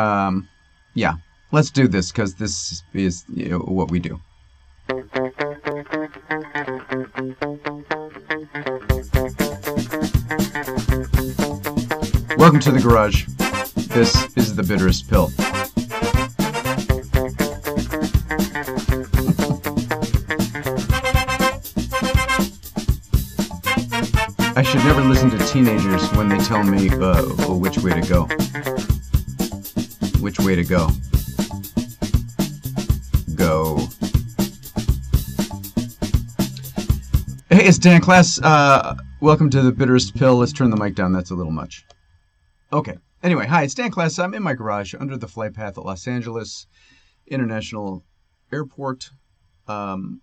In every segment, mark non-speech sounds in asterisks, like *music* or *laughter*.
Um, yeah, let's do this because this is you know, what we do. Welcome to the garage. This is the bitterest pill. I should never listen to teenagers when they tell me uh, which way to go. Way to go? Go. Hey, it's Dan Klass. Uh, welcome to the bitterest pill. Let's turn the mic down. That's a little much. Okay. Anyway, hi, it's Dan Klass. I'm in my garage under the flight path at Los Angeles International Airport. Um,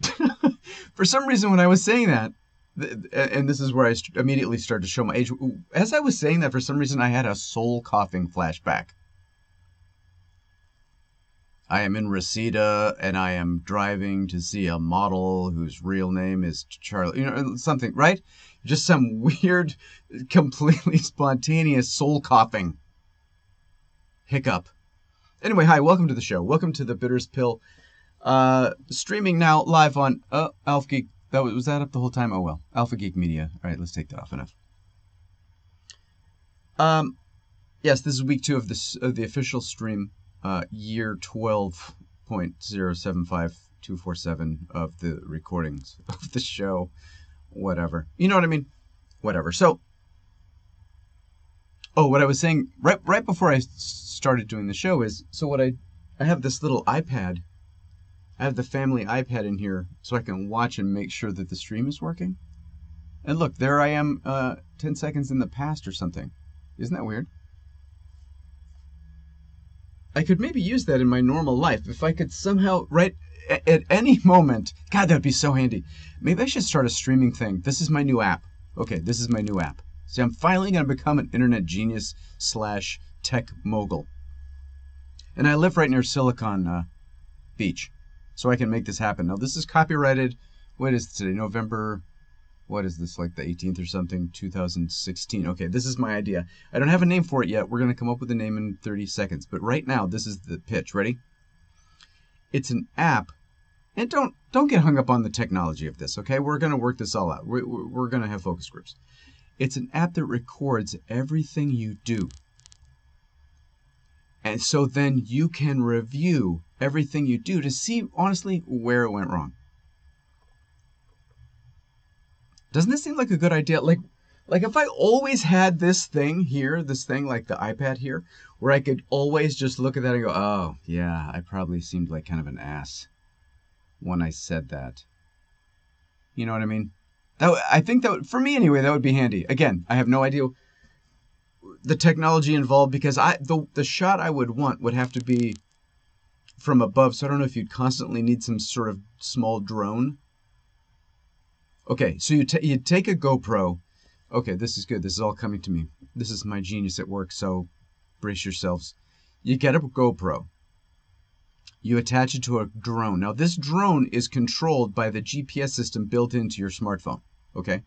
*laughs* for some reason, when I was saying that, and this is where I immediately start to show my age. As I was saying that, for some reason, I had a soul coughing flashback. I am in Reseda and I am driving to see a model whose real name is Charlie, you know, something, right? Just some *laughs* weird, completely spontaneous soul coughing hiccup. Anyway, hi, welcome to the show. Welcome to the Bitters Pill. Uh, streaming now live on uh, Alpha Geek. That was, was that up the whole time? Oh well, Alpha Geek Media. All right, let's take that off. Enough. Um, yes, this is week two of this of the official stream. Uh, year twelve point zero seven five two four seven of the recordings *laughs* of the show. Whatever. You know what I mean? Whatever. So. Oh, what I was saying right right before I started doing the show is so what I I have this little iPad I have the family iPad in here so I can watch and make sure that the stream is working. And look, there I am uh, 10 seconds in the past or something. Isn't that weird? I could maybe use that in my normal life if I could somehow, right at any moment. God, that would be so handy. Maybe I should start a streaming thing. This is my new app. Okay, this is my new app. See, I'm finally going to become an internet genius slash tech mogul. And I live right near Silicon uh, Beach so I can make this happen. Now, this is copyrighted. What is today? November. What is this? Like the 18th or something? 2016. Okay, this is my idea. I don't have a name for it yet. We're going to come up with a name in 30 seconds. But right now, this is the pitch. Ready? It's an app. And don't don't get hung up on the technology of this, okay? We're going to work this all out. We're, we're going to have focus groups. It's an app that records everything you do. And so then you can review everything you do to see honestly where it went wrong. Doesn't this seem like a good idea? Like like if I always had this thing here, this thing like the iPad here, where I could always just look at that and go, "Oh, yeah, I probably seemed like kind of an ass when I said that." You know what I mean? That I think that for me anyway, that would be handy. Again, I have no idea the technology involved because I the the shot I would want would have to be from above. So I don't know if you'd constantly need some sort of small drone. Okay, so you t- you take a GoPro. Okay, this is good. This is all coming to me. This is my genius at work. So brace yourselves. You get a GoPro. You attach it to a drone. Now this drone is controlled by the GPS system built into your smartphone. Okay.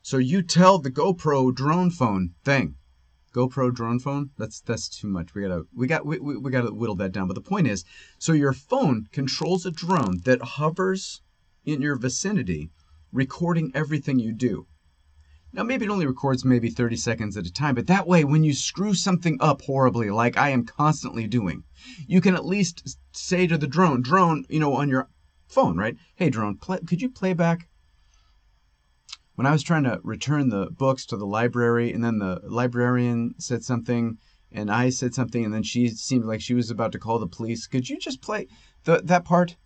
So you tell the GoPro drone phone thing, GoPro drone phone. That's that's too much. We gotta we got we, we, we gotta whittle that down. But the point is, so your phone controls a drone that hovers in your vicinity, recording everything you do. Now maybe it only records maybe 30 seconds at a time, but that way when you screw something up horribly, like I am constantly doing, you can at least say to the drone, drone, you know, on your phone, right? Hey drone, play, could you play back when I was trying to return the books to the library, and then the librarian said something, and I said something, and then she seemed like she was about to call the police. Could you just play the, that part?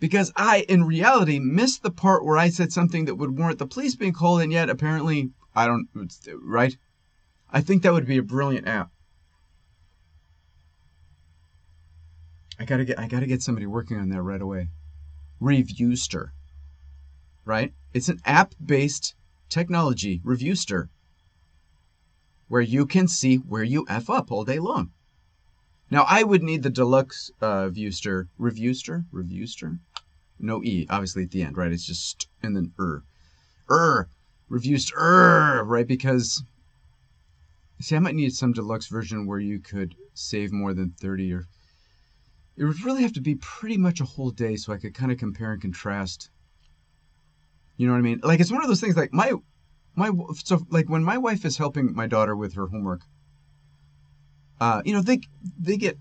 Because I, in reality, missed the part where I said something that would warrant the police being called, and yet apparently I don't. Right? I think that would be a brilliant app. I gotta get I gotta get somebody working on that right away. Reviewster right? It's an app based technology reviewster where you can see where you F up all day long. Now, I would need the deluxe uh, viewster, reviewster, reviewster. No E, obviously, at the end, right? It's just, and then er. Er, reviewster, er, right? Because See, I might need some deluxe version where you could save more than 30 or. It would really have to be pretty much a whole day so I could kind of compare and contrast. You know what I mean? Like, it's one of those things like my. My so like when my wife is helping my daughter with her homework, uh, you know they they get,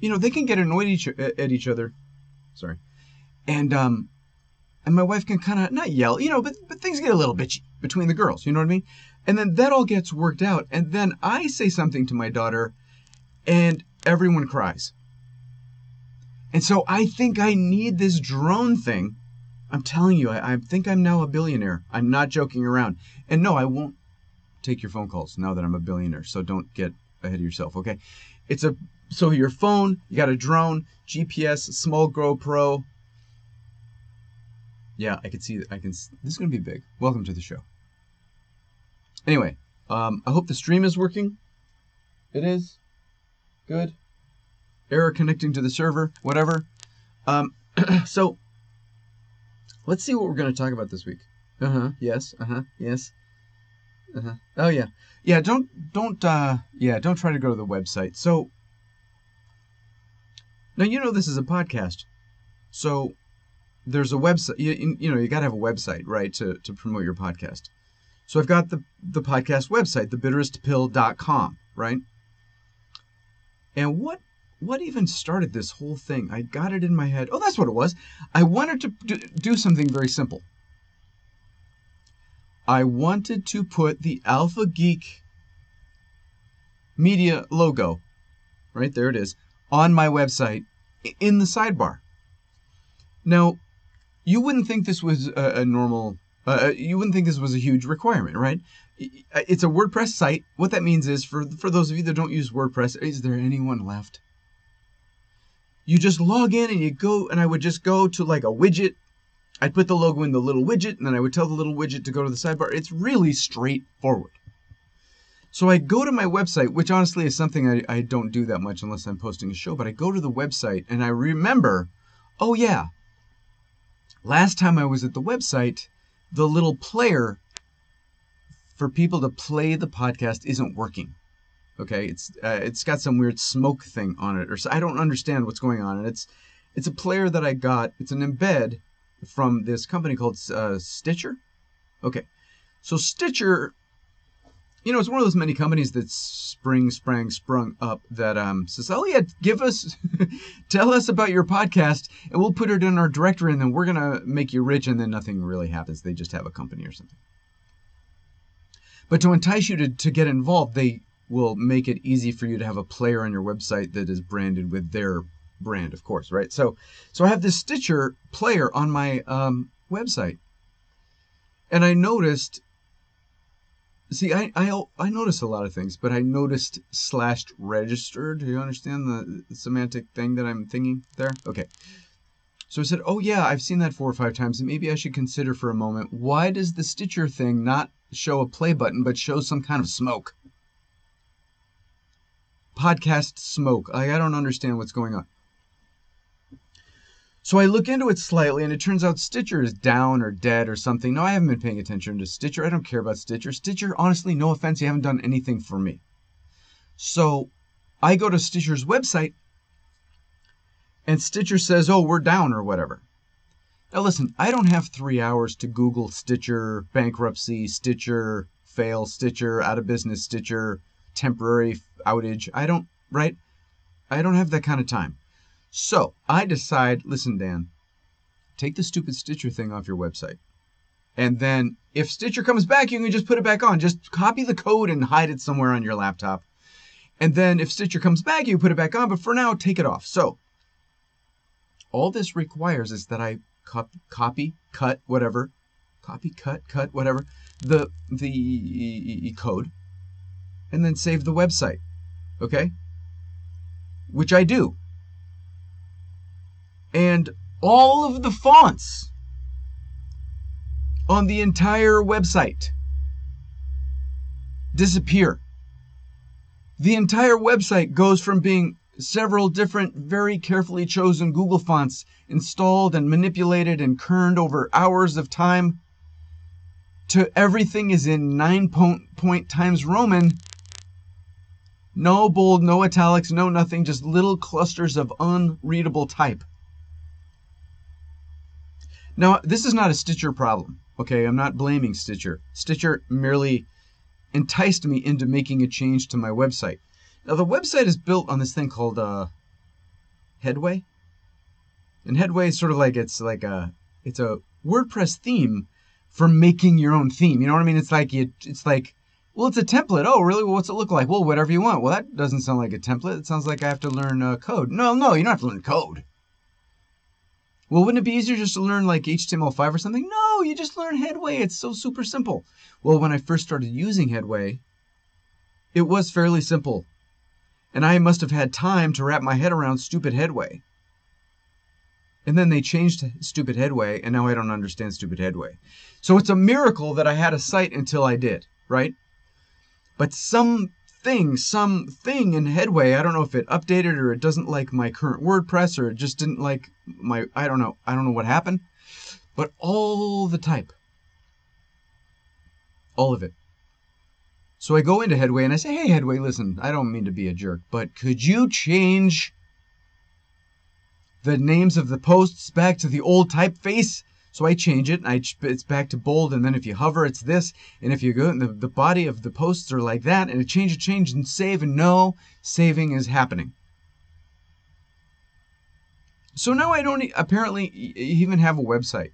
you know they can get annoyed each, at each other, sorry, and um, and my wife can kind of not yell, you know, but but things get a little bitchy between the girls, you know what I mean? And then that all gets worked out. And then I say something to my daughter, and everyone cries. And so I think I need this drone thing. I'm telling you, I, I think I'm now a billionaire. I'm not joking around. And no, I won't take your phone calls now that I'm a billionaire. So don't get ahead of yourself, okay? It's a so your phone, you got a drone, GPS, small GoPro. Yeah, I can see. I can. This is gonna be big. Welcome to the show. Anyway, um, I hope the stream is working. It is. Good. Error connecting to the server, whatever. Um, *clears throat* so, let's see what we're going to talk about this week. Uh huh. Yes. Uh huh. Yes. Uh huh. Oh yeah. Yeah. Don't don't uh yeah don't try to go to the website. So now you know this is a podcast, so there's a website. You, you know you got to have a website right to to promote your podcast. So I've got the, the podcast website, thebitterestpill.com, right? And what what even started this whole thing? I got it in my head. Oh, that's what it was. I wanted to do something very simple. I wanted to put the Alpha Geek Media logo, right there it is, on my website in the sidebar. Now, you wouldn't think this was a, a normal uh, uh, you wouldn't think this was a huge requirement, right? It's a WordPress site. What that means is, for for those of you that don't use WordPress, is there anyone left? You just log in and you go, and I would just go to like a widget. I'd put the logo in the little widget, and then I would tell the little widget to go to the sidebar. It's really straightforward. So I go to my website, which honestly is something I, I don't do that much unless I'm posting a show, but I go to the website and I remember, oh yeah, last time I was at the website, the little player for people to play the podcast isn't working. Okay, it's uh, it's got some weird smoke thing on it, or so, I don't understand what's going on. And it's it's a player that I got. It's an embed from this company called uh, Stitcher. Okay, so Stitcher, you know, it's one of those many companies that spring, sprang, sprung up that um, says, "Oh yeah, give us, *laughs* tell us about your podcast, and we'll put it in our directory, and then we're gonna make you rich." And then nothing really happens. They just have a company or something. But to entice you to, to get involved, they will make it easy for you to have a player on your website that is branded with their brand, of course, right? So, so I have this Stitcher player on my um, website, and I noticed See, I, I I noticed a lot of things, but I noticed slashed registered. Do you understand the, the semantic thing that I'm thinking there? Okay. So I said, oh yeah, I've seen that four or five times, and maybe I should consider for a moment why does the Stitcher thing not show a play button but show some kind of smoke? Podcast smoke. I, don't understand what's going on. So I look into it slightly, and it turns out Stitcher is down or dead or something. No, I haven't been paying attention to Stitcher. I don't care about Stitcher. Stitcher, honestly, no offense, you haven't done anything for me. So I go to Stitcher's website, and Stitcher says, oh, we're down or whatever. Now, listen, I don't have three hours to Google Stitcher, bankruptcy, Stitcher, fail, Stitcher, out of business, Stitcher, temporary outage. I don't, right? I don't have that kind of time. So I decide, listen, Dan, take the stupid Stitcher thing off your website. And then if Stitcher comes back, you can just put it back on. Just copy the code and hide it somewhere on your laptop. And then if Stitcher comes back, you put it back on. But for now, take it off. So all this requires is that I copy, copy cut, whatever, copy, cut, cut, whatever, the the code, and then save the website. Okay? Which I do and all of the fonts on the entire website disappear. The entire website goes from being several different, very carefully chosen Google fonts installed and manipulated and kerned over hours of time to everything is in nine point, point times Roman No bold, no italics, no nothing, just little clusters of unreadable type. Now, this is not a Stitcher problem, okay? I'm not blaming Stitcher. Stitcher merely enticed me into making a change to my website. Now, the website is built on this thing called uh, Headway. And Headway is sort of like it's like a it's a WordPress theme for making your own theme. You know what I mean? It's like you, it's like well, it's a template. Oh, really? Well, what's it look like? Well, whatever you want. Well, that doesn't sound like a template. It sounds like I have to learn uh, code. No, no, you don't have to learn code. Well, wouldn't it be easier just to learn like HTML5 or something? No, you just learn Headway. It's so super simple. Well, when I first started using Headway, it was fairly simple. And I must have had time to wrap my head around stupid Headway. And then they changed stupid Headway, and now I don't understand stupid Headway. So it's a miracle that I had a site until I did, right? But something, something in Headway, I don't know if it updated or it doesn't like my current WordPress or it just didn't like my, I don't know, I don't know what happened. But all the type, all of it. So I go into Headway and I say, hey, Headway, listen, I don't mean to be a jerk, but could you change the names of the posts back to the old typeface? So I change it, and I, it's back to bold, and then if you hover, it's this, and if you go, the, the body of the posts are like that, and it change, it change, and save, and no saving is happening. So now I don't apparently even have a website.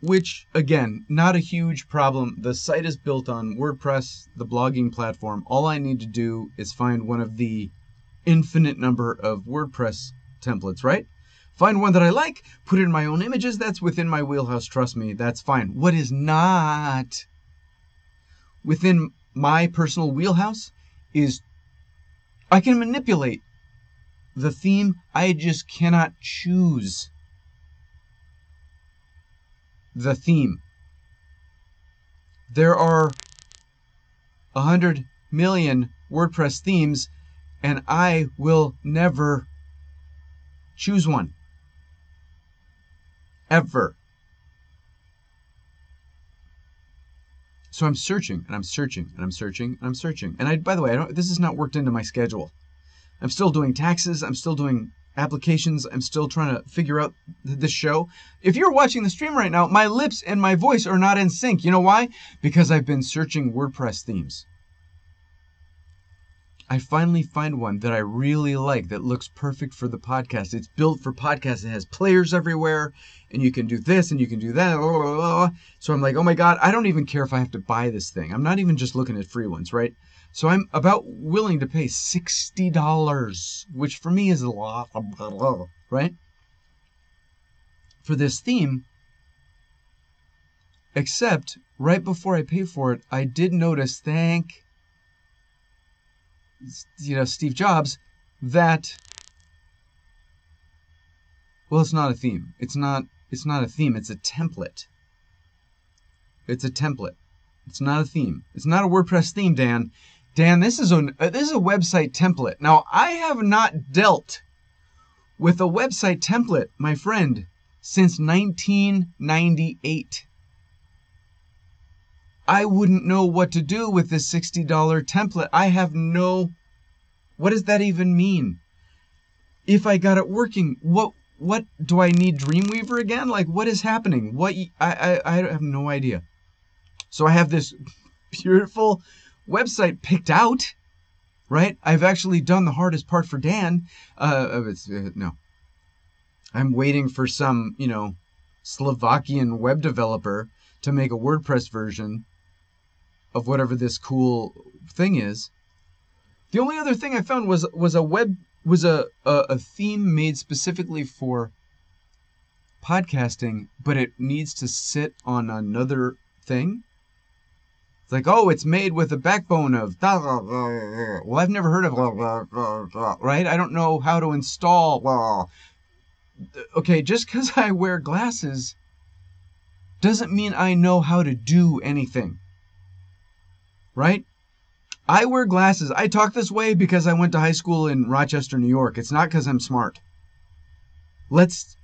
Which, again, not a huge problem. The site is built on WordPress, the blogging platform. All I need to do is find one of the infinite number of WordPress templates, right? Find one that I like, put in my own images. That's within my wheelhouse. Trust me, that's fine. What is not within my personal wheelhouse is I can manipulate the theme. I just cannot choose the theme. There are a hundred million WordPress themes, and I will never choose one ever. So I'm searching and I'm searching and I'm searching and I'm searching. And I, by the way, I don't, this is not worked into my schedule. I'm still doing taxes. I'm still doing applications. I'm still trying to figure out this show. If you're watching the stream right now, my lips and my voice are not in sync. You know why? Because I've been searching WordPress themes. I finally find one that I really like that looks perfect for the podcast. It's built for podcasts. It has players everywhere, and you can do this and you can do that. So I'm like, oh my God, I don't even care if I have to buy this thing. I'm not even just looking at free ones, right? So I'm about willing to pay $60, which for me is a lot, right? For this theme. Except right before I pay for it, I did notice, thank you know, Steve Jobs, that well, it's not a theme. It's not it's not a theme, it's a template. It's a template. It's not a theme. It's not a WordPress theme, Dan. Dan, this is a this is a website template. Now, I have not dealt with a website template, my friend, since 1998. I wouldn't know what to do with this $60 template. I have no. What does that even mean? If I got it working, what what do I need Dreamweaver again? Like what is happening? What I I, I have no idea. So I have this beautiful website picked out, right? I've actually done the hardest part for Dan. Uh, it's uh, no. I'm waiting for some, you know, Slovakian web developer to make a WordPress version of whatever this cool thing is. The only other thing I found was was a web was a, a, a theme made specifically for podcasting, but it needs to sit on another thing. It's like, oh, it's made with a backbone of. Well, I've never heard of. Right? I don't know how to install. Okay, just because I wear glasses doesn't mean I know how to do anything right? I wear glasses. I talk this way because I went to high school in Rochester, New York. It's not because I'm smart. Let's,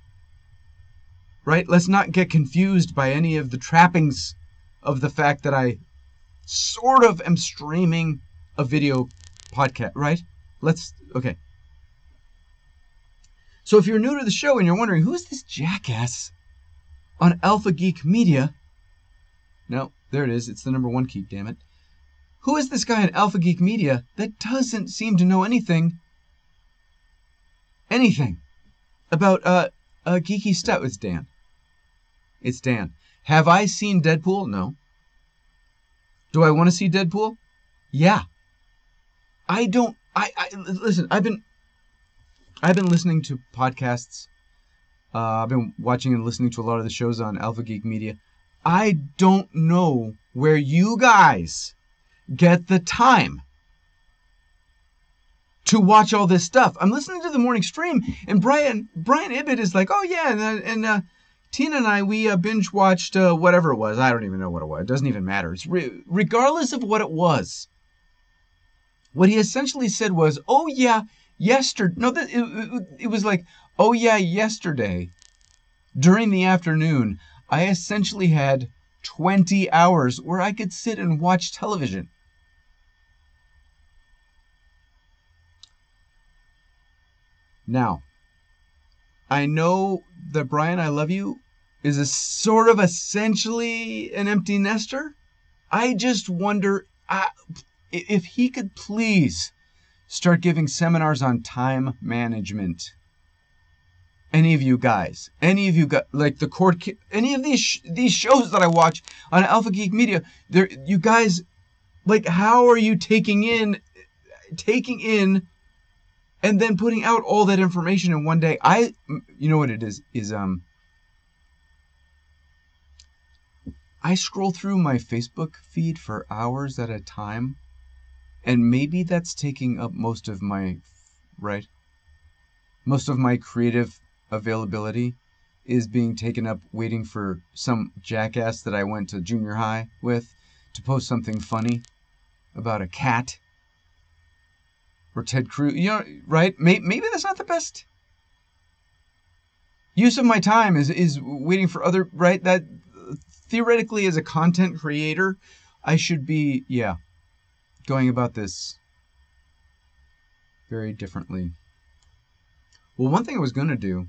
right? Let's not get confused by any of the trappings of the fact that I sort of am streaming a video podcast, right? Let's okay. So if you're new to the show and you're wondering who is this jackass on Alpha Geek Media, no, there it is. It's the number one key, damn it. Who is this guy in Alpha Geek Media that doesn't seem to know anything, anything about uh, uh geeky stuff? It's Dan. It's Dan. Have I seen Deadpool? No. Do I want to see Deadpool? Yeah. I don't. I, I listen. I've been I've been listening to podcasts. Uh, I've been watching and listening to a lot of the shows on Alpha Geek Media. I don't know where you guys get the time to watch all this stuff. I'm listening to the morning stream, and Brian Brian Ibbott is like, "Oh yeah," and, and uh, Tina and I we uh, binge watched uh, whatever it was. I don't even know what it was. It doesn't even matter. It's re- regardless of what it was. What he essentially said was, "Oh yeah, yesterday no it, it, it was like oh yeah yesterday during the afternoon i essentially had 20 hours where i could sit and watch television now i know that brian i love you is a sort of essentially an empty nester i just wonder uh, if he could please start giving seminars on time management. Any of you guys, any of you got like the court, any of these sh- these shows that I watch on Alpha Geek Media, there you guys, like how are you taking in, taking in, and then putting out all that information in one day? I, you know what it is is um. I scroll through my Facebook feed for hours at a time and maybe that's taking up most of my right most of my creative availability is being taken up waiting for some jackass that I went to junior high with to post something funny about a cat or Ted Cruz. You know, right? Maybe, maybe that's not the best use of my time. Is is waiting for other right? That theoretically, as a content creator, I should be yeah going about this very differently. Well, one thing I was going to do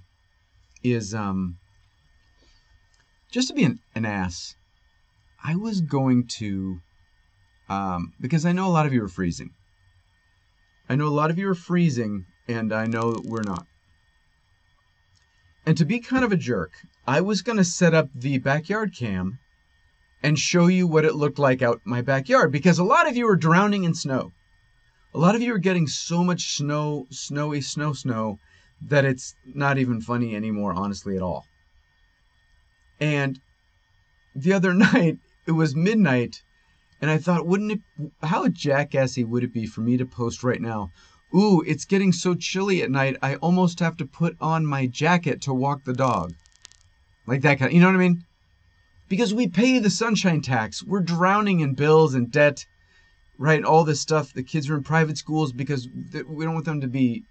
is um, just to be an, an ass, I was going to, um, because I know a lot of you are freezing. I know a lot of you are freezing, and I know we're not. And to be kind of a jerk, I was going to set up the backyard cam and show you what it looked like out my backyard because a lot of you are drowning in snow. A lot of you are getting so much snow, snowy, snow, snow that it's not even funny anymore, honestly, at all. And the other *laughs* night, it was midnight, and I thought, wouldn't it, how jackassy would it be for me to post right now? Ooh, it's getting so chilly at night, I almost have to put on my jacket to walk the dog. Like that kind of, you know what I mean? because we pay the sunshine tax. We're drowning in bills and debt, right? All this stuff. The kids are in private schools because we don't want them to be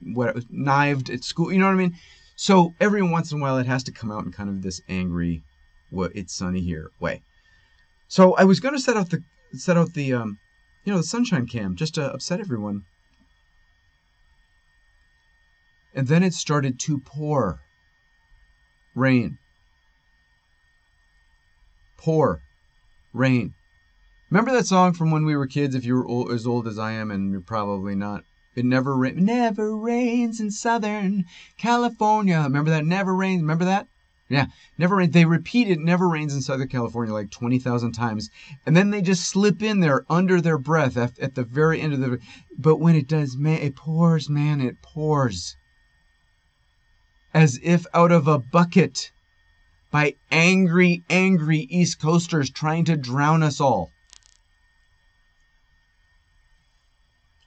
what knived at school. You know what I mean? So every once in a while, it has to come out in kind of this angry, "what it's sunny here" way. So I was to set out the set out the um, you know, the sunshine cam just to upset everyone. And then it started to pour rain pour, rain. Remember that song from when we were kids? If you were old, as old as I am, and you're probably not. It never never rains in Southern California. Remember that? Never rains. Remember that? Yeah, never rains. They repeat it. Never rains in Southern California like twenty thousand times, and then they just slip in there under their breath at, at the very end of the. But when it does, man, it pours, man, it pours, as if out of a bucket by angry, angry East Coasters trying to drown us all.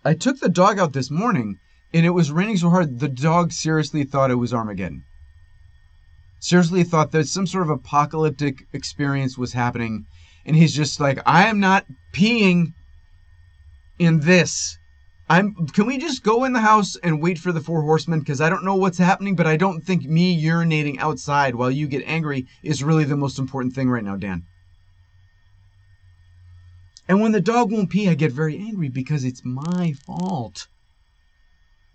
I took the dog out this morning and it was raining so hard the dog seriously thought it was Armageddon. Seriously thought that some sort of apocalyptic experience was happening and he's just like, I am not peeing in this. I'm can we just go in the house and wait for the four horsemen because I don't know what's happening, but I don't think me urinating outside while you get angry is really the most important thing right now, Dan. And when the dog won't pee, I get very angry because it's my fault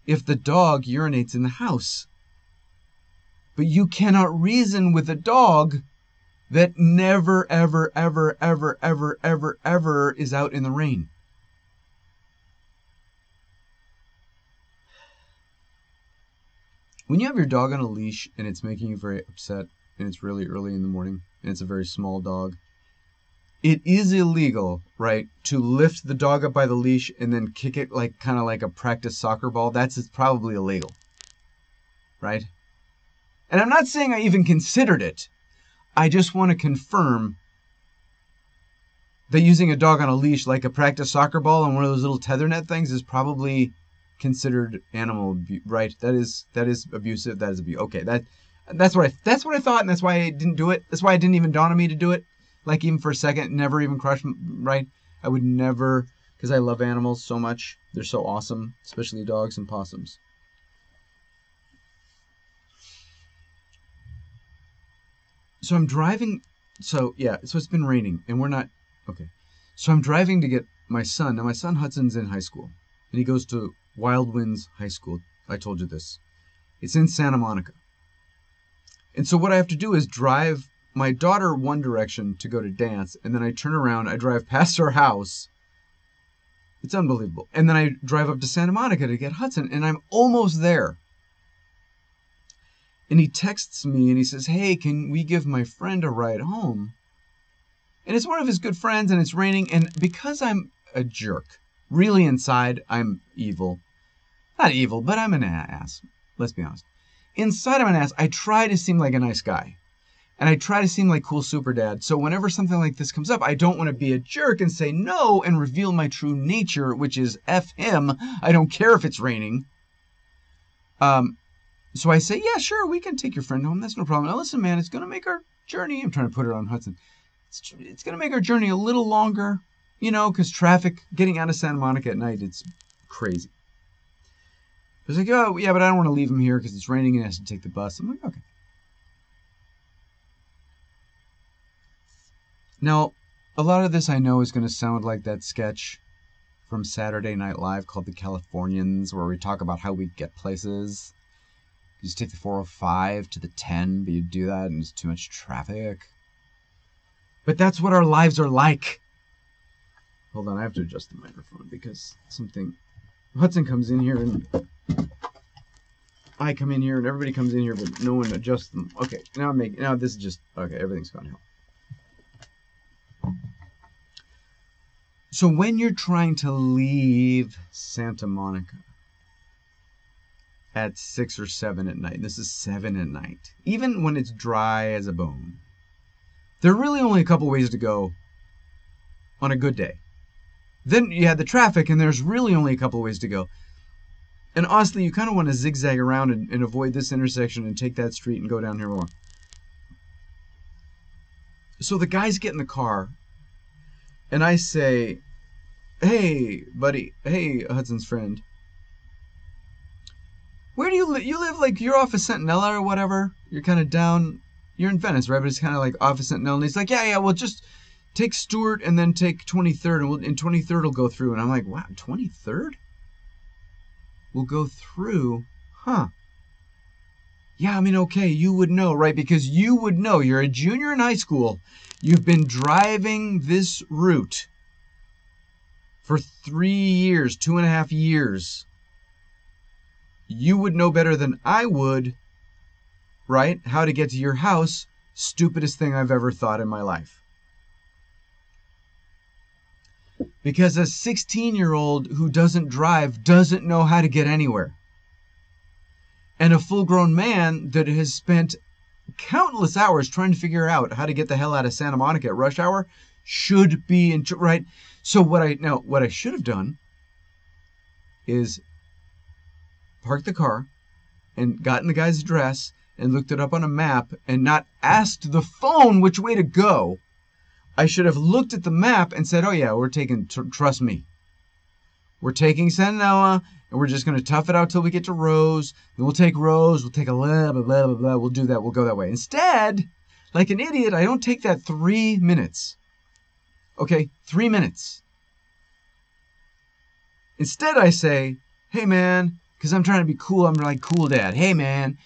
if the dog urinates in the house. But you cannot reason with a dog that never, ever, ever, ever, ever, ever, ever is out in the rain. When you have your dog on a leash and it's making you very upset and it's really early in the morning and it's a very small dog, it is illegal, right, to lift the dog up by the leash and then kick it like kind of like a practice soccer ball. That's probably illegal, right? And I'm not saying I even considered it. I just want to confirm that using a dog on a leash like a practice soccer ball on one of those little tether net things is probably considered animal abuse, right? That is that is abusive. That is abuse. Okay, that that's what I that's what I thought, and that's why I didn't do it. That's why it didn't even dawn on me to do it. Like even for a second, never even crush. Right? I would never, because I love animals so much. They're so awesome, especially dogs and possums. So I'm driving. So yeah, so it's been raining, and we're not okay. So I'm driving to get my son. Now my son Hudson's in high school, and he goes to Wild Winds High School. I told you this. It's in Santa Monica. And so what I have to do is drive my daughter one direction to go to dance, and then I turn around, I drive past her house. It's unbelievable. And then I drive up to Santa Monica to get Hudson, and I'm almost there. And he texts me and he says, Hey, can we give my friend a ride home? And it's one of his good friends, and it's raining. And because I'm a jerk, really inside, I'm evil. Not evil, but I'm an ass. Let's be honest. Inside, I'm an ass. I try to seem like a nice guy. And I try to seem like cool super dad. So whenever something like this comes up, I don't want to be a jerk and say no and reveal my true nature, which is F him. I don't care if it's raining. Um, so I say, yeah, sure, we can take your friend home. That's no problem. Now listen, man, it's going to make our journey. I'm trying to put it on Hudson. It's, it's going to make our journey a little longer, you know, because traffic getting out of Santa Monica at night, it's crazy. He's like, oh, yeah, but I don't want to leave him here because it's raining and he has to take the bus. I'm like, okay. Now, a lot of this I know is going to sound like that sketch from Saturday Night Live called The Californians, where we talk about how we get places. You just take the 405 to the 10, but you do that and it's too much traffic. But that's what our lives are like. Hold on, I have to adjust the microphone because something. Hudson comes in here and I come in here and everybody comes in here, but no one adjusts them. Okay, now I'm making. Now this is just okay. Everything's gone hell. So when you're trying to leave Santa Monica at six or seven at night, this is seven at night, even when it's dry as a bone, there are really only a couple ways to go on a good day. Then you had the traffic, and there's really only a couple ways to go. And honestly, you kind of want to zigzag around and, and avoid this intersection and take that street and go down here more. So the guys get in the car, and I say, "Hey, buddy. Hey, Hudson's friend. Where do you live? You live like you're off of Centinela or whatever. You're kind of down. You're in Venice, right? But it's kind of like off of Centinela." And he's like, "Yeah, yeah. Well, just take Stewart and then take 23rd, and, we'll, and 23rd will go through." And I'm like, "Wow, 23rd will go through? Huh?" Yeah, I mean, okay, you would know, right? Because you would know. You're a junior in high school. You've been driving this route for three years, two and a half years. You would know better than I would, right? How to get to your house. Stupidest thing I've ever thought in my life. Because a 16 year old who doesn't drive doesn't know how to get anywhere and a full grown man that has spent countless hours trying to figure out how to get the hell out of Santa Monica at rush hour should be in right. So what I now what I should have done is park the car and gotten the guy's address and looked it up on a map and not asked the phone which way to go. I should have looked at the map and said, "Oh yeah, we're taking tr- trust me. We're taking Noah and we're just going to tough it out till we get to Rose. Then we'll take Rose. We'll take a blah, blah, blah, blah, blah. We'll do that. We'll go that way. Instead, like an idiot, I don't take that three minutes. Okay, three minutes. Instead, I say, hey man, because I'm trying to be cool. I'm like, cool dad. Hey man,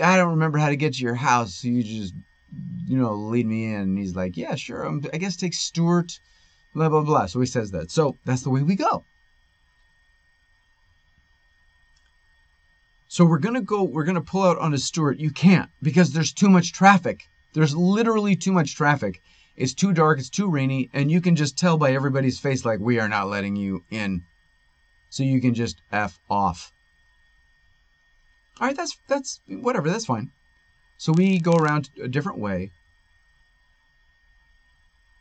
I don't remember how to get to your house. So you just, you know, lead me in. And he's like, yeah, sure. I'm, I guess take Stewart, blah, blah, blah. So he says that. So that's the way we go. So we're going to go, we're going to pull out onto Stewart. You can't because there's too much traffic. There's literally too much traffic. It's too dark, it's too rainy, and you can just tell by everybody's face like we are not letting you in. So you can just F off. All right, that's that's whatever, that's fine. So we go around a different way.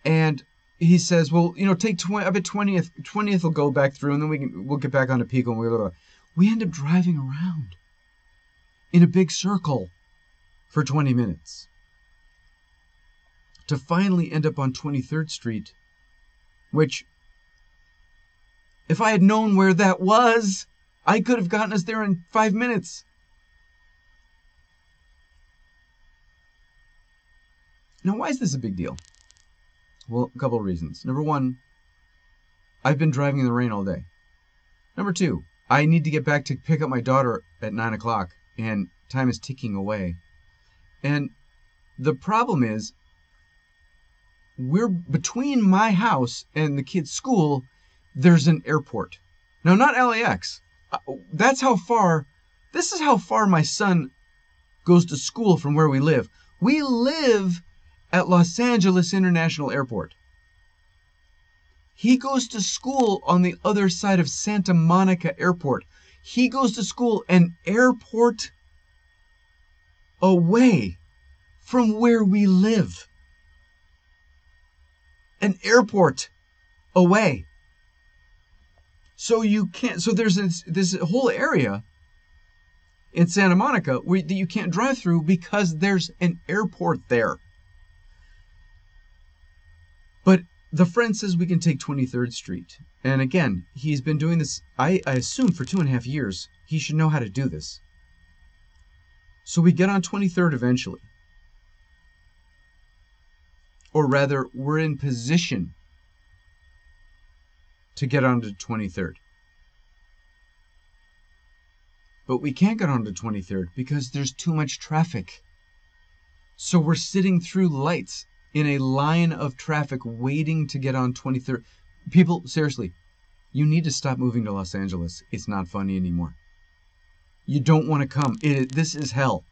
And he says, "Well, you know, take 20 I bet 20th 20th will go back through and then we can we'll get back onto Pico and we'll we end up driving around in a big circle for 20 minutes to finally end up on 23rd Street, which, if I had known where that was, I could have gotten us there in five minutes. Now, why is this a big deal? Well, a couple of reasons. Number one, I've been driving in the rain all day. Number two, I need to get back to pick up my daughter at 9 o'clock, and time is ticking away. And the problem is, we're between my house and the kid's school, there's an airport. Now, not LAX. Uh, that's how far, this is how far my son goes to school from where we live. We live at Los Angeles International Airport. He goes to school on the other side of Santa Monica Airport. He goes to school an airport away from where we live an airport away. So you can't. So there's this, this whole area in Santa Monica where, that you can't drive through because there's an airport there. The friend says we can take 23rd Street. And again, he's been doing this, I, assume, for two and a half years. He should know how to do this. So we get on 23rd eventually or rather, we're in position to get onto 23rd. But we can't get onto 23rd because there's too much traffic. So we're sitting through lights in a line of traffic waiting to get on 23rd. People, seriously, you need to stop moving to Los Angeles. It's not funny anymore. You don't want to come. It, this is hell.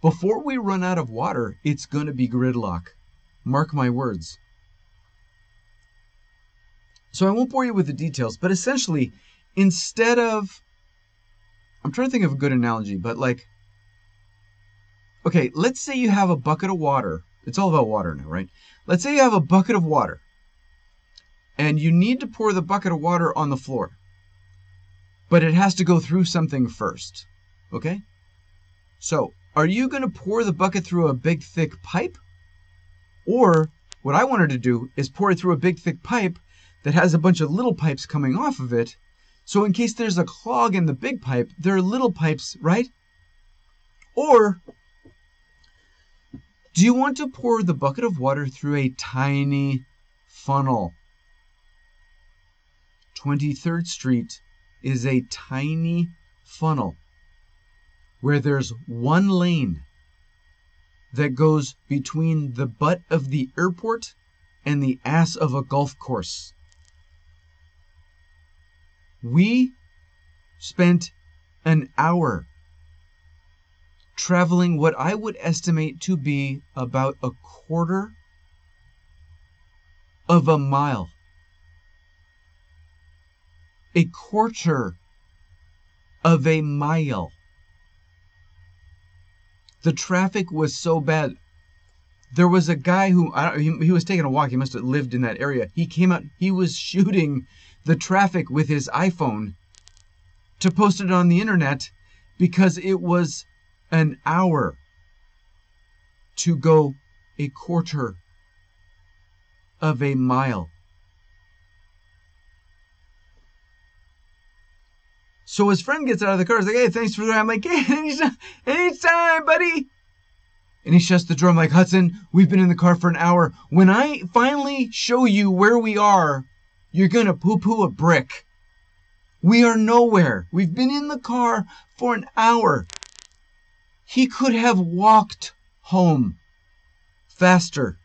Before we run out of water, it's going to be gridlock. Mark my words. So I won't bore you with the details, but essentially, instead of. I'm trying to think of a good analogy, but like. Okay, let's say you have a bucket of water. It's all about water now, right? Let's say you have a bucket of water, and you need to pour the bucket of water on the floor, but it has to go through something first. Okay? So, are you going to pour the bucket through a big, thick pipe? Or what I wanted to do is pour it through a big thick pipe that has a bunch of little pipes coming off of it. So in case there's a clog in the big pipe, there are little pipes, right? Or do you want to pour the bucket of water through a tiny funnel? 23rd Street is a tiny funnel where there's one lane that goes between the butt of the airport and the ass of a golf course. We spent an hour traveling what I would estimate to be about a quarter of a mile. A quarter of a mile the traffic was so bad. There was a guy who he, he was taking a walk. He must have lived in that area. He came out. He was *laughs* shooting the traffic with his iPhone to post it on the internet because it was an hour to go a quarter of a mile. So his friend gets out of the car. He's like, hey, thanks for that. I'm like, hey, *laughs* anytime, buddy. And he shuts the door. I'm like, Hudson, we've been in the car for an hour. When I finally show you where we are, you're going to poo poo a brick. We are nowhere. We've been in the car for an hour. He could have walked home faster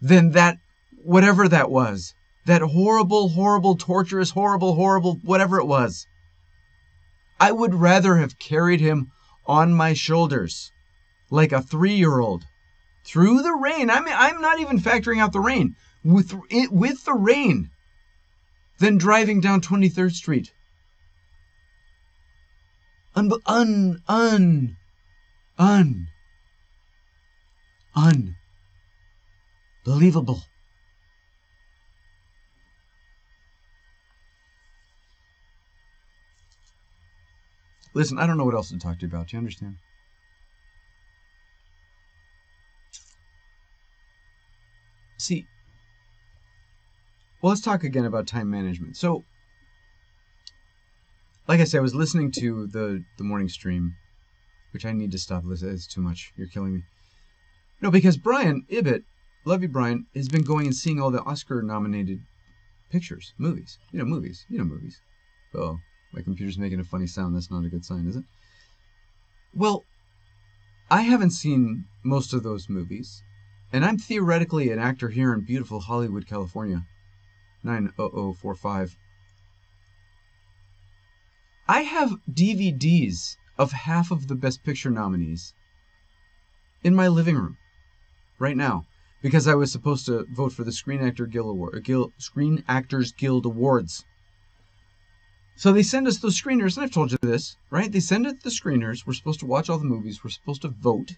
than that, whatever that was. That horrible, horrible, torturous, horrible, horrible, whatever it was. I would rather have carried him on my shoulders like a three year old through the rain. I mean, I'm not even factoring out the rain with it, with the rain than driving down 23rd Street. Un, un, un, un, un unbelievable. Listen, I don't know what else to talk to you about. Do you understand? See, well, let's talk again about time management. So, like I said, I was listening to the the morning stream, which I need to stop this. It's too much. You're killing me. No, because Brian Ibbott, love you, Brian, has been going and seeing all the Oscar-nominated pictures, movies. You know, movies. You know, movies. Oh, my computer's making a funny sound. That's not a good sign, is it? Well, I haven't seen most of those movies, and I'm theoretically an actor here in beautiful Hollywood, California. 90045. I have DVDs of half of the Best Picture nominees in my living room right now because I was supposed to vote for the Screen Actor Guild Award, Guild, Screen Actors Guild Awards. So they send us those screeners, and I've told you this, right? They send us the screeners. We're supposed to watch all the movies. We're supposed to vote,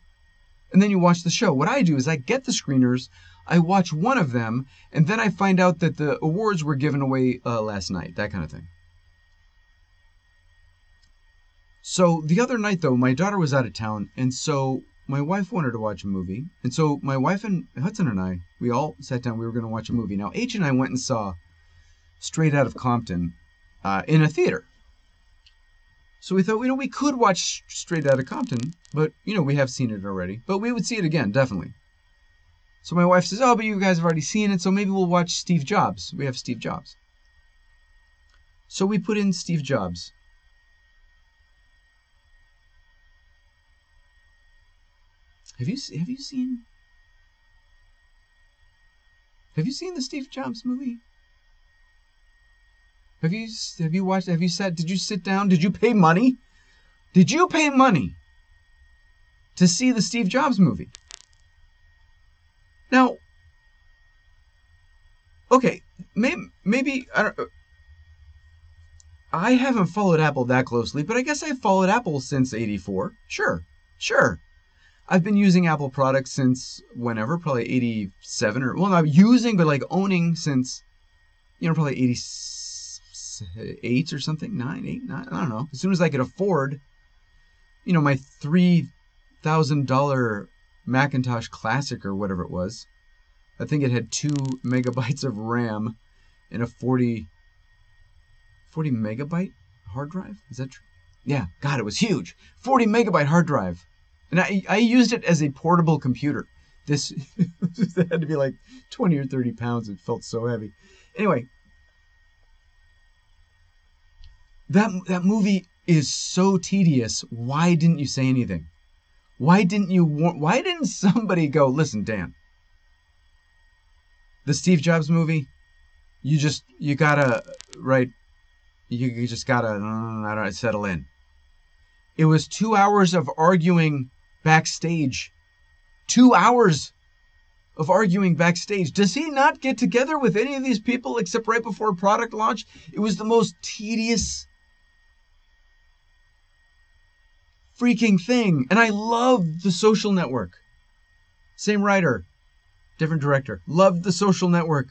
and then you watch the show. What I do is I get the screeners, I watch one of them, and then I find out that the awards were given away uh, last night. That kind of thing. So the other night, though, my daughter was out of town, and so my wife wanted to watch a movie, and so my wife and Hudson and I, we all sat down. We were going to watch a movie. Now H and I went and saw Straight Out of Compton uh, in a theater. So we thought, you know, we could watch Straight Out of Compton, but you know, we have seen it already. But we would see it again, definitely. So my wife says, "Oh, but you guys have already seen it, so maybe we'll watch Steve Jobs. We have Steve Jobs." So we put in Steve Jobs. Have you have you seen Have you seen the Steve Jobs movie? Have you have you watched? Have you sat? Did you sit down? Did you pay money? Did you pay money to see the Steve Jobs movie? Now, okay, maybe maybe I don't. I haven't followed Apple that closely, but I guess I've followed Apple since '84. Sure, sure. I've been using Apple products since whenever, probably '87 or well, not using, but like owning since, you know, probably 88 or something, nine, eight, nine. I don't know. As soon as I could afford, you know, my three thousand dollar Macintosh Classic or whatever it was. I think it had two megabytes of RAM and a 40, 40 megabyte hard drive. Is that true? Yeah, God, it was huge. 40 megabyte hard drive. And I, I used it as a portable computer. *laughs* This had to be like 20 or 30 pounds. It felt so heavy. Anyway, that that movie is so tedious. Why didn't you say anything? Why didn't you why didn't somebody go, "Listen, Dan. The Steve Jobs movie, you just you got to right you, you just got to uh, I don't know, settle in." It was 2 hours of arguing backstage. 2 hours of arguing backstage. Does he not get together with any of these people except right before product launch? It was the most tedious freaking thing. And I loved the social network. Same writer, different director. Loved the social network.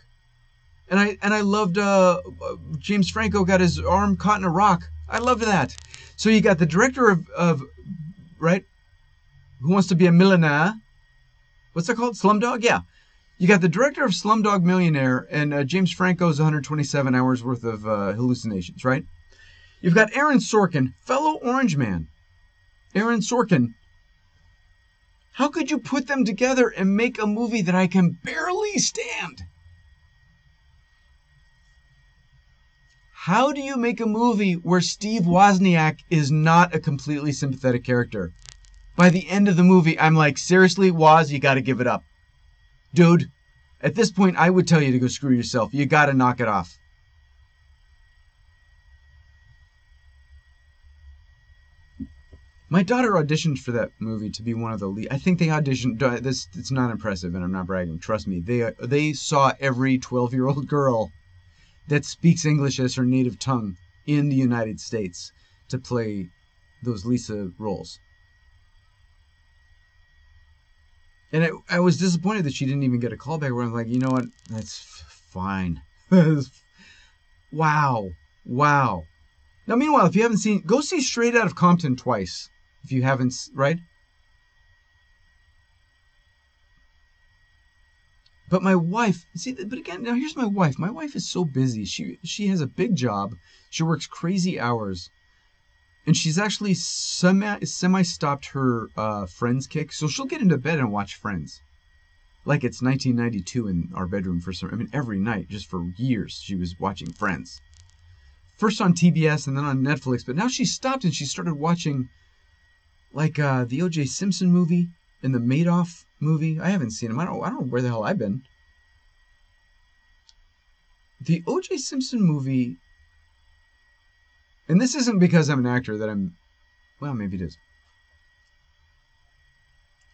And I and I loved uh, James Franco got his arm caught in a rock. I loved that. So you got the director of, of right, who wants to be a millionaire. What's that called? Slumdog? Yeah. You got the director of Slumdog Millionaire and uh, James Franco's 127 hours worth of uh, hallucinations, right? You've got Aaron Sorkin, fellow Orange Man, Aaron Sorkin, How could you put them together and make a movie that I can barely stand? How do you make a movie where Steve Wozniak is not a completely sympathetic character? By the end of the movie, I'm like, seriously, Woz, you gotta give it up. Dude, at this point, I would tell you to go screw yourself. You gotta knock it off. My daughter auditioned for that movie to be one of the lead. I think they auditioned. This it's not impressive, and I'm not bragging. Trust me. They uh, they saw every 12 year old girl that speaks English as her native tongue in the United States to play those Lisa roles. And I, I was disappointed that she didn't even get a callback. Where I'm like, you know what? That's fine. *laughs* wow, wow. Now, meanwhile, if you haven't seen, go see Straight Out of Compton twice if you haven't, right? But my wife, see, but again, now here's my wife. My wife is so busy. She she has a big job. She works crazy hours, and she's actually semi semi stopped her uh, Friends kick. So she'll get into bed and watch Friends, like it's 1992 in our bedroom for some. I mean, every night, just for years, she was watching Friends. First on TBS and then on Netflix, but now she stopped and she started watching like uh, the O.J. Simpson movie and the Madoff movie. I haven't seen them. I don't. I don't know where the hell I've been. The O.J. Simpson movie, and this isn't because I'm an actor that I'm. Well, maybe it is.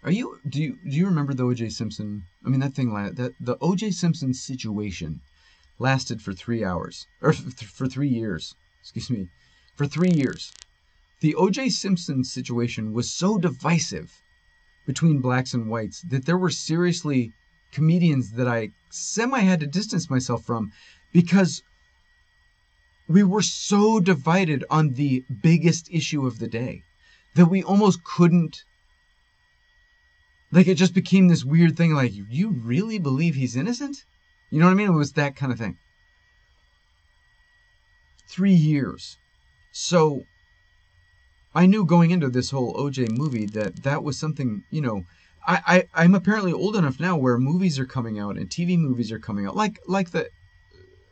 Are you? Do you? Do you remember the O.J. Simpson? I mean, that thing. That the O.J. Simpson situation lasted for three hours or *laughs* for three years. Excuse me, for three years the O.J. Simpson situation was so divisive between blacks and whites that there were seriously comedians that I semi had to distance myself from because we were so divided on the biggest issue of the day that we almost couldn't like it just became this weird thing like you really believe he's innocent? You know what i mean? It was that kind of thing. Three years. So I knew going into this whole OJ movie that that was something, you know, I, I I'm apparently old enough now where movies are coming out and TV movies are coming out, like like the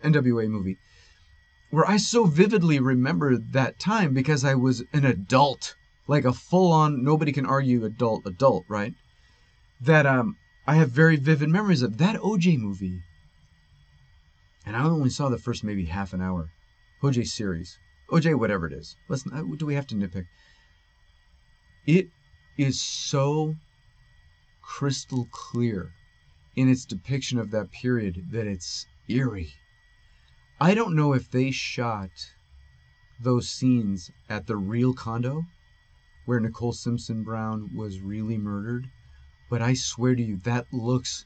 NWA movie, where I so vividly remember that time because I was an adult, like a full-on nobody can argue adult adult, right? That um I have very vivid memories of that OJ movie. And I only saw the first maybe half an hour. OJ series. OJ, whatever it is. Listen, do we have to nitpick? It is so crystal clear in its depiction of that period that it's eerie. I don't know if they shot those scenes at the real condo where Nicole Simpson Brown was really murdered, but I swear to you, that looks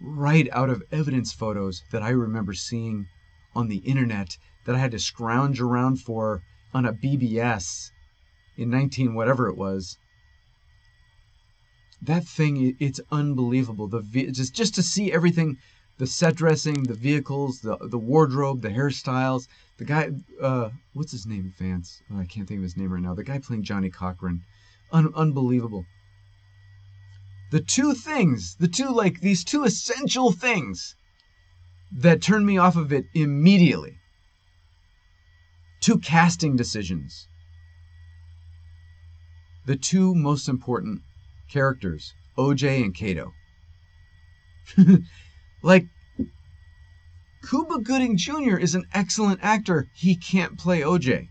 right out of evidence photos that I remember seeing on the internet that I had to scrounge around for on a BBS in 19 whatever it was. That thing, it's unbelievable. The just just to see everything, the set dressing, the vehicles, the the wardrobe, the hairstyles. The guy, uh, what's his name, Vance? Oh, I can't think of his name right now. The guy playing Johnnie Cochran, Un- unbelievable. The two things, the two like these two essential things that turned me off of it immediately two casting decisions. The two most important characters, OJ and Kato. *laughs* like, Cuba Gooding Jr. is an excellent actor. He can't play OJ.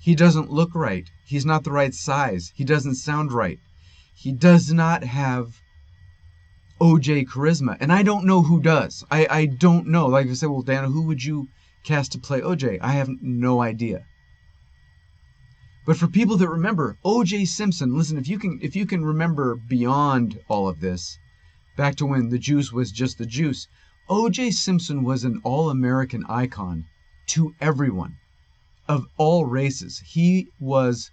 He doesn't look right. He's not the right size. He doesn't sound right. He does not have OJ charisma. And I don't know who does. I, I don't know. Like I said, well, Dana, who would you cast to play OJ? I have no idea. But for people that remember OJ Simpson, listen, if you can if you can remember beyond all of this, back to when the juice was just the juice, OJ Simpson was an all-American icon to everyone of all races. He was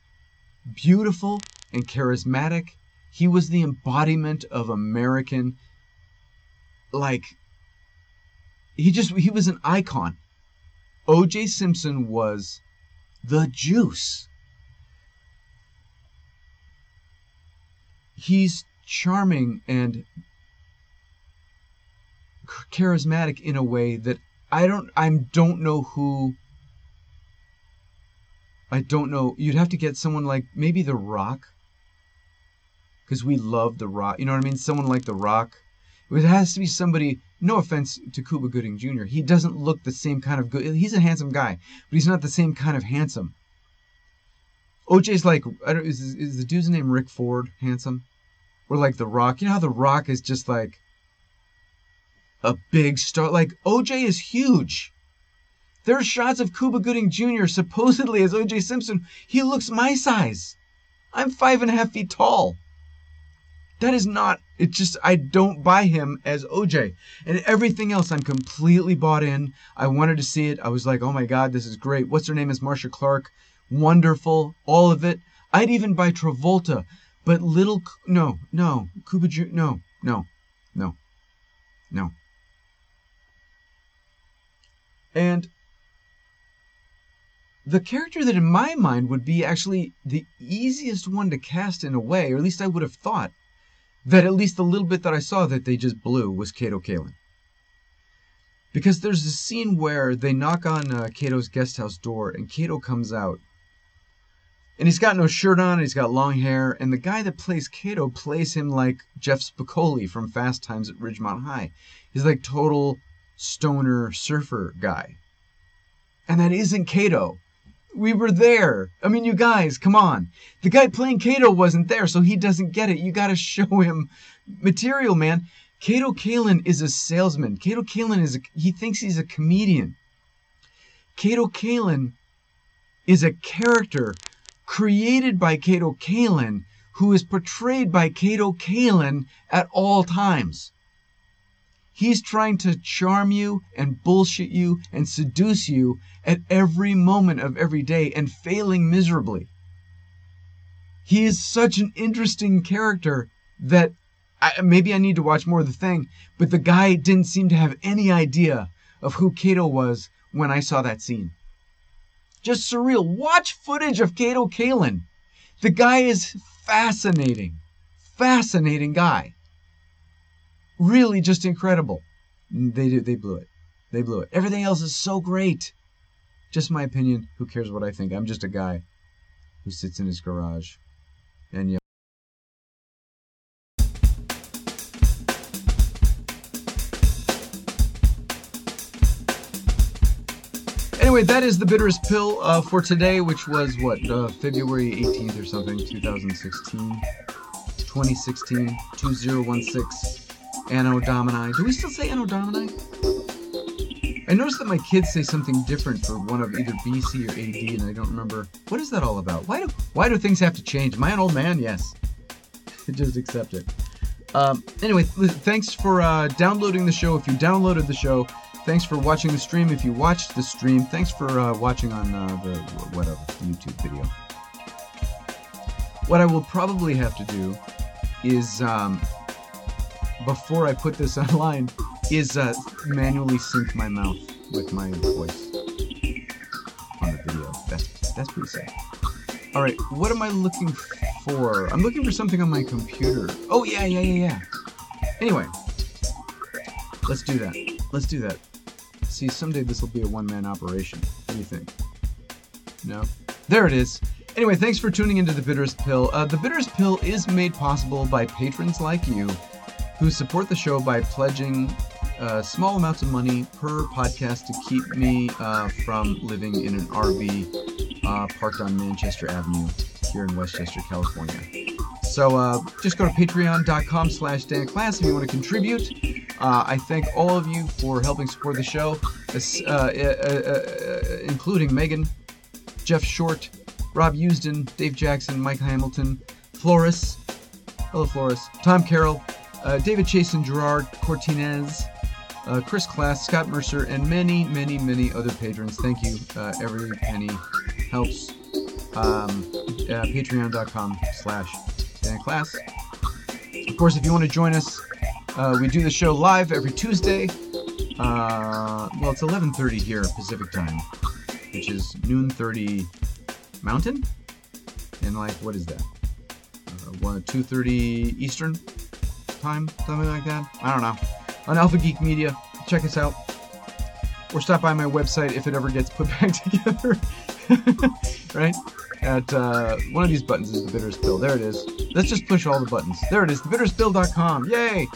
beautiful and charismatic. He was the embodiment of American like he just he was an icon. O.J. Simpson was the juice. he's charming and charismatic in a way that I don't I don't know who I don't know. You'd have to get someone like maybe The Rock because we love The Rock. You know what I mean? Someone like The Rock. It has to be somebody. No offense to Cuba Gooding Jr. He doesn't look the same kind of good. He's a handsome guy, but he's not the same kind of handsome. OJ's like I don't is, is the dude's name Rick Ford handsome? Or like The Rock. You know how The Rock is just like a big star. Like OJ is huge. There are shots of Cuba Gooding Jr. supposedly as OJ Simpson. He looks my size. I'm five and a half feet tall. That is not, it just, I don't buy him as OJ. And everything else, I'm completely bought in. I wanted to see it. I was like, oh my God, this is great. What's her name is Marcia Clark. Wonderful. All of it. I'd even buy Travolta. But little, no, no. Cuba Jr., no, no, no, no. And the character that in my mind would be actually the easiest one to cast in a way, or at least I would have thought, that at least the little bit that I saw that they just blew was Kato Kaelin. Because there's a scene where they knock on uh, Kato's guest house door and Kato comes out. And he's got no shirt on, he's got long hair, and the guy that plays Kato plays him like Jeff Spicoli from Fast Times at Ridgemont High. He's like total stoner surfer guy. And that isn't Kato. We were there. I mean, you guys, come on. The guy playing Kato wasn't there, so he doesn't get it. You got to *laughs* show him material, man. Kato Kaelin is a salesman. Kato Kaelin is a, he thinks he's a comedian. Kato Kaelin is a character created by Kato Kaelin who is portrayed by Kato Kaelin at all times. He's trying to charm you and bullshit you and seduce you at every moment of every day and failing miserably. He is such an interesting character that I, maybe I need to watch more of the thing, but the guy didn't seem to have any idea of who Kato was when I saw that scene. Just surreal. Watch footage of Kato Kaelin. The guy is fascinating. Fascinating guy really just incredible. They did. They blew it. They blew it. Everything else is so great. Just my opinion. Who cares what I think? I'm just a guy who sits in his garage and yeah. Anyway, that is the bitterest pill uh, for today, which was what uh, February 18th or something, 2016, 2016, 2016. Anno Domini. Do we still say Anno Domini? I noticed that my kids say something different for one of either BC or AD, and I don't remember. What is that all about? Why do why do things have to change? Am I an old man? Yes. *laughs* Just accept it. Um, anyway, thanks for uh, downloading the show. If you downloaded the show, thanks for watching the stream. If you watched the stream, thanks for uh, watching on uh, the whatever YouTube video. What I will probably have to do is um, before I put this *laughs* online is uh, manually sync my mouth with my voice on the video. That's that's pretty sad. All right, what am I looking for? I'm looking for something on my computer. Oh yeah, yeah, yeah, yeah. Anyway, let's do that. Let's do that. See, someday this will be a one-man operation. What do you think? No? There it is. Anyway, thanks for tuning into The Bitterest Pill. Uh, the Bitterest Pill is made possible by patrons like you who support the show by pledging uh, small amounts of money per podcast to keep me uh, from living in an RV uh, parked on Manchester Avenue here in Westchester, California. So uh, just go to patreon.com slash Dan Klass if you want to contribute. Uh, I thank all of you for helping support the show, uh, including Megan, Jeff Short, Rob Usden, Dave Jackson, Mike Hamilton, Flores, hello Flores, Tom Carroll, uh, David Chasen, Gerard Cortinez, uh, Chris Class, Scott Mercer, and many, many, many other patrons. Thank you. Uh, every penny helps. Um, Patreon.com slash Dan Klass. Of course, if you want to join us, uh, we do the show live every Tuesday. Uh, well, it's 11:30 here Pacific time, which is noon 30 Mountain. And like, what is that? two thirty Eastern time, something like that. I don't know. On Alpha Geek Media, check us out, or stop by my website if it ever gets put *laughs* back together. *laughs* right? At uh, one of these buttons is the Bitterest Pill. There it is. Let's just push all the buttons. There it is. Thebitterspill.com. Yay!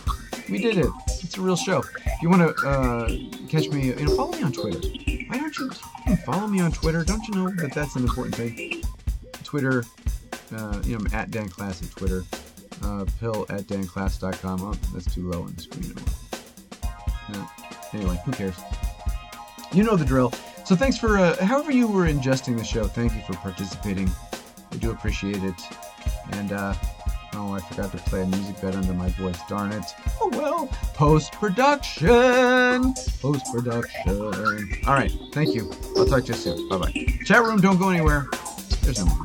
We did it. It's a real show. If you want to uh, catch me, you know, follow me on Twitter. Why don't you, you follow me on Twitter? Don't you know that that's an important thing? Twitter, uh, you know, I'm at Dan Klass at Twitter. Uh, pill at danklass.com. Oh, that's too low on the screen. Yeah. Anyway, who cares? You know the drill. So thanks for, uh, however you were ingesting the show, thank you for participating. I do appreciate it. And, uh, oh, I forgot to play a music bed under my voice. Darn it. Oh well. Post production. Post production. All right. Thank you. I'll talk to you soon. Bye bye. Chat room, don't go anywhere. There's no more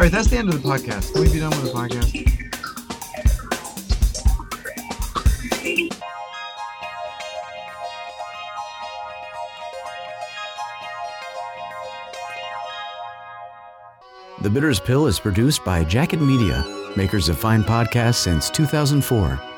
All right, that's the end of the podcast. Can we be done with the podcast? The Bitterest Pill is produced by Jacket Media, makers of fine podcasts since 2004. That's